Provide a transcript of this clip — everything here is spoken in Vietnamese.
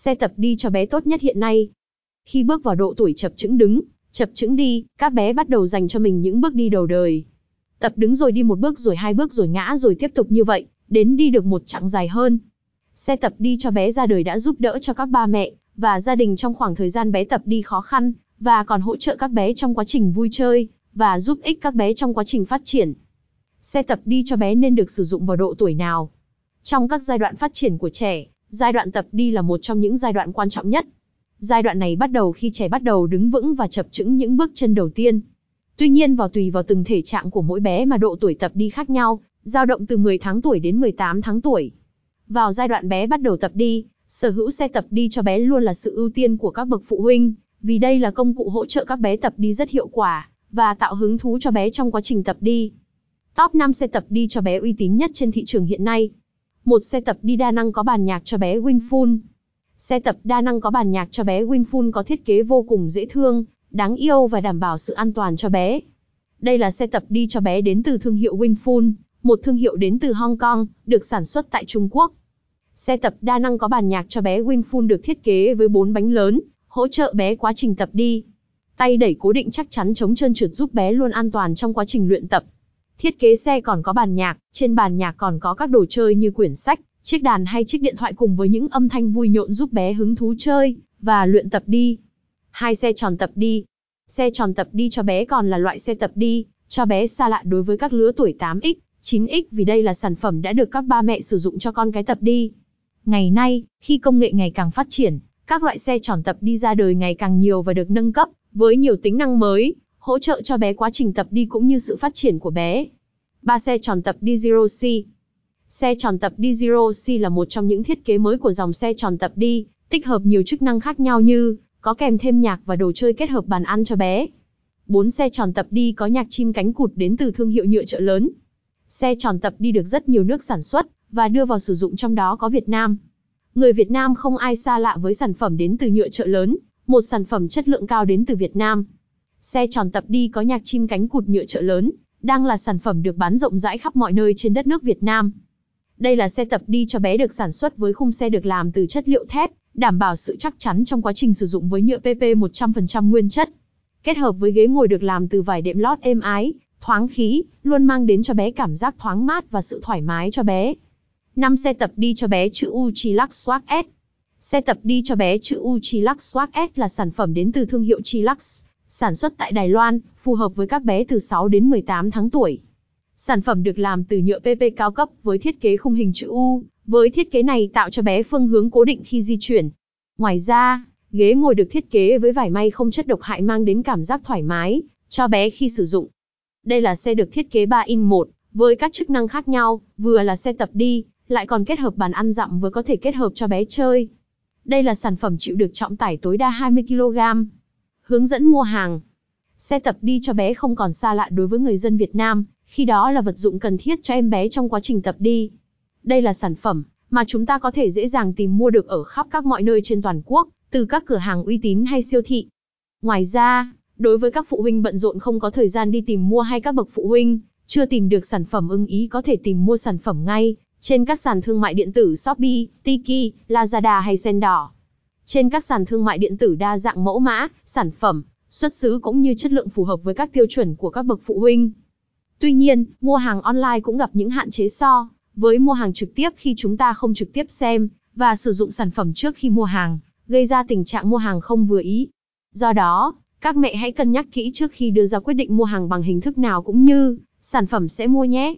xe tập đi cho bé tốt nhất hiện nay. Khi bước vào độ tuổi chập chững đứng, chập chững đi, các bé bắt đầu dành cho mình những bước đi đầu đời. Tập đứng rồi đi một bước rồi hai bước rồi ngã rồi tiếp tục như vậy, đến đi được một chặng dài hơn. Xe tập đi cho bé ra đời đã giúp đỡ cho các ba mẹ và gia đình trong khoảng thời gian bé tập đi khó khăn, và còn hỗ trợ các bé trong quá trình vui chơi, và giúp ích các bé trong quá trình phát triển. Xe tập đi cho bé nên được sử dụng vào độ tuổi nào? Trong các giai đoạn phát triển của trẻ, giai đoạn tập đi là một trong những giai đoạn quan trọng nhất. Giai đoạn này bắt đầu khi trẻ bắt đầu đứng vững và chập chững những bước chân đầu tiên. Tuy nhiên vào tùy vào từng thể trạng của mỗi bé mà độ tuổi tập đi khác nhau, dao động từ 10 tháng tuổi đến 18 tháng tuổi. Vào giai đoạn bé bắt đầu tập đi, sở hữu xe tập đi cho bé luôn là sự ưu tiên của các bậc phụ huynh, vì đây là công cụ hỗ trợ các bé tập đi rất hiệu quả và tạo hứng thú cho bé trong quá trình tập đi. Top 5 xe tập đi cho bé uy tín nhất trên thị trường hiện nay. Một xe tập đi đa năng có bàn nhạc cho bé Winful. Xe tập đa năng có bàn nhạc cho bé Winful có thiết kế vô cùng dễ thương, đáng yêu và đảm bảo sự an toàn cho bé. Đây là xe tập đi cho bé đến từ thương hiệu Winful, một thương hiệu đến từ Hong Kong, được sản xuất tại Trung Quốc. Xe tập đa năng có bàn nhạc cho bé Winful được thiết kế với 4 bánh lớn, hỗ trợ bé quá trình tập đi. Tay đẩy cố định chắc chắn chống trơn trượt giúp bé luôn an toàn trong quá trình luyện tập. Thiết kế xe còn có bàn nhạc, trên bàn nhạc còn có các đồ chơi như quyển sách, chiếc đàn hay chiếc điện thoại cùng với những âm thanh vui nhộn giúp bé hứng thú chơi và luyện tập đi. Hai xe tròn tập đi. Xe tròn tập đi cho bé còn là loại xe tập đi, cho bé xa lạ đối với các lứa tuổi 8x, 9x vì đây là sản phẩm đã được các ba mẹ sử dụng cho con cái tập đi. Ngày nay, khi công nghệ ngày càng phát triển, các loại xe tròn tập đi ra đời ngày càng nhiều và được nâng cấp, với nhiều tính năng mới, hỗ trợ cho bé quá trình tập đi cũng như sự phát triển của bé. Ba xe tròn tập đi Zero C Xe tròn tập đi Zero C là một trong những thiết kế mới của dòng xe tròn tập đi, tích hợp nhiều chức năng khác nhau như có kèm thêm nhạc và đồ chơi kết hợp bàn ăn cho bé. Bốn xe tròn tập đi có nhạc chim cánh cụt đến từ thương hiệu nhựa chợ lớn. Xe tròn tập đi được rất nhiều nước sản xuất và đưa vào sử dụng trong đó có Việt Nam. Người Việt Nam không ai xa lạ với sản phẩm đến từ nhựa chợ lớn, một sản phẩm chất lượng cao đến từ Việt Nam. Xe tròn tập đi có nhạc chim cánh cụt nhựa chợ lớn, đang là sản phẩm được bán rộng rãi khắp mọi nơi trên đất nước Việt Nam. Đây là xe tập đi cho bé được sản xuất với khung xe được làm từ chất liệu thép, đảm bảo sự chắc chắn trong quá trình sử dụng với nhựa PP 100% nguyên chất. Kết hợp với ghế ngồi được làm từ vải đệm lót êm ái, thoáng khí, luôn mang đến cho bé cảm giác thoáng mát và sự thoải mái cho bé. 5 xe tập đi cho bé chữ U Chilax Swag S. Xe tập đi cho bé chữ U Chilax Swag S là sản phẩm đến từ thương hiệu Chilax, sản xuất tại Đài Loan, phù hợp với các bé từ 6 đến 18 tháng tuổi. Sản phẩm được làm từ nhựa PP cao cấp với thiết kế khung hình chữ U, với thiết kế này tạo cho bé phương hướng cố định khi di chuyển. Ngoài ra, ghế ngồi được thiết kế với vải may không chất độc hại mang đến cảm giác thoải mái cho bé khi sử dụng. Đây là xe được thiết kế 3 in 1, với các chức năng khác nhau, vừa là xe tập đi, lại còn kết hợp bàn ăn dặm với có thể kết hợp cho bé chơi. Đây là sản phẩm chịu được trọng tải tối đa 20 kg. Hướng dẫn mua hàng. Xe tập đi cho bé không còn xa lạ đối với người dân Việt Nam, khi đó là vật dụng cần thiết cho em bé trong quá trình tập đi. Đây là sản phẩm mà chúng ta có thể dễ dàng tìm mua được ở khắp các mọi nơi trên toàn quốc, từ các cửa hàng uy tín hay siêu thị. Ngoài ra, đối với các phụ huynh bận rộn không có thời gian đi tìm mua hay các bậc phụ huynh chưa tìm được sản phẩm ưng ý có thể tìm mua sản phẩm ngay trên các sàn thương mại điện tử Shopee, Tiki, Lazada hay Sendor. Trên các sàn thương mại điện tử đa dạng mẫu mã, sản phẩm, xuất xứ cũng như chất lượng phù hợp với các tiêu chuẩn của các bậc phụ huynh. Tuy nhiên, mua hàng online cũng gặp những hạn chế so với mua hàng trực tiếp khi chúng ta không trực tiếp xem và sử dụng sản phẩm trước khi mua hàng, gây ra tình trạng mua hàng không vừa ý. Do đó, các mẹ hãy cân nhắc kỹ trước khi đưa ra quyết định mua hàng bằng hình thức nào cũng như sản phẩm sẽ mua nhé.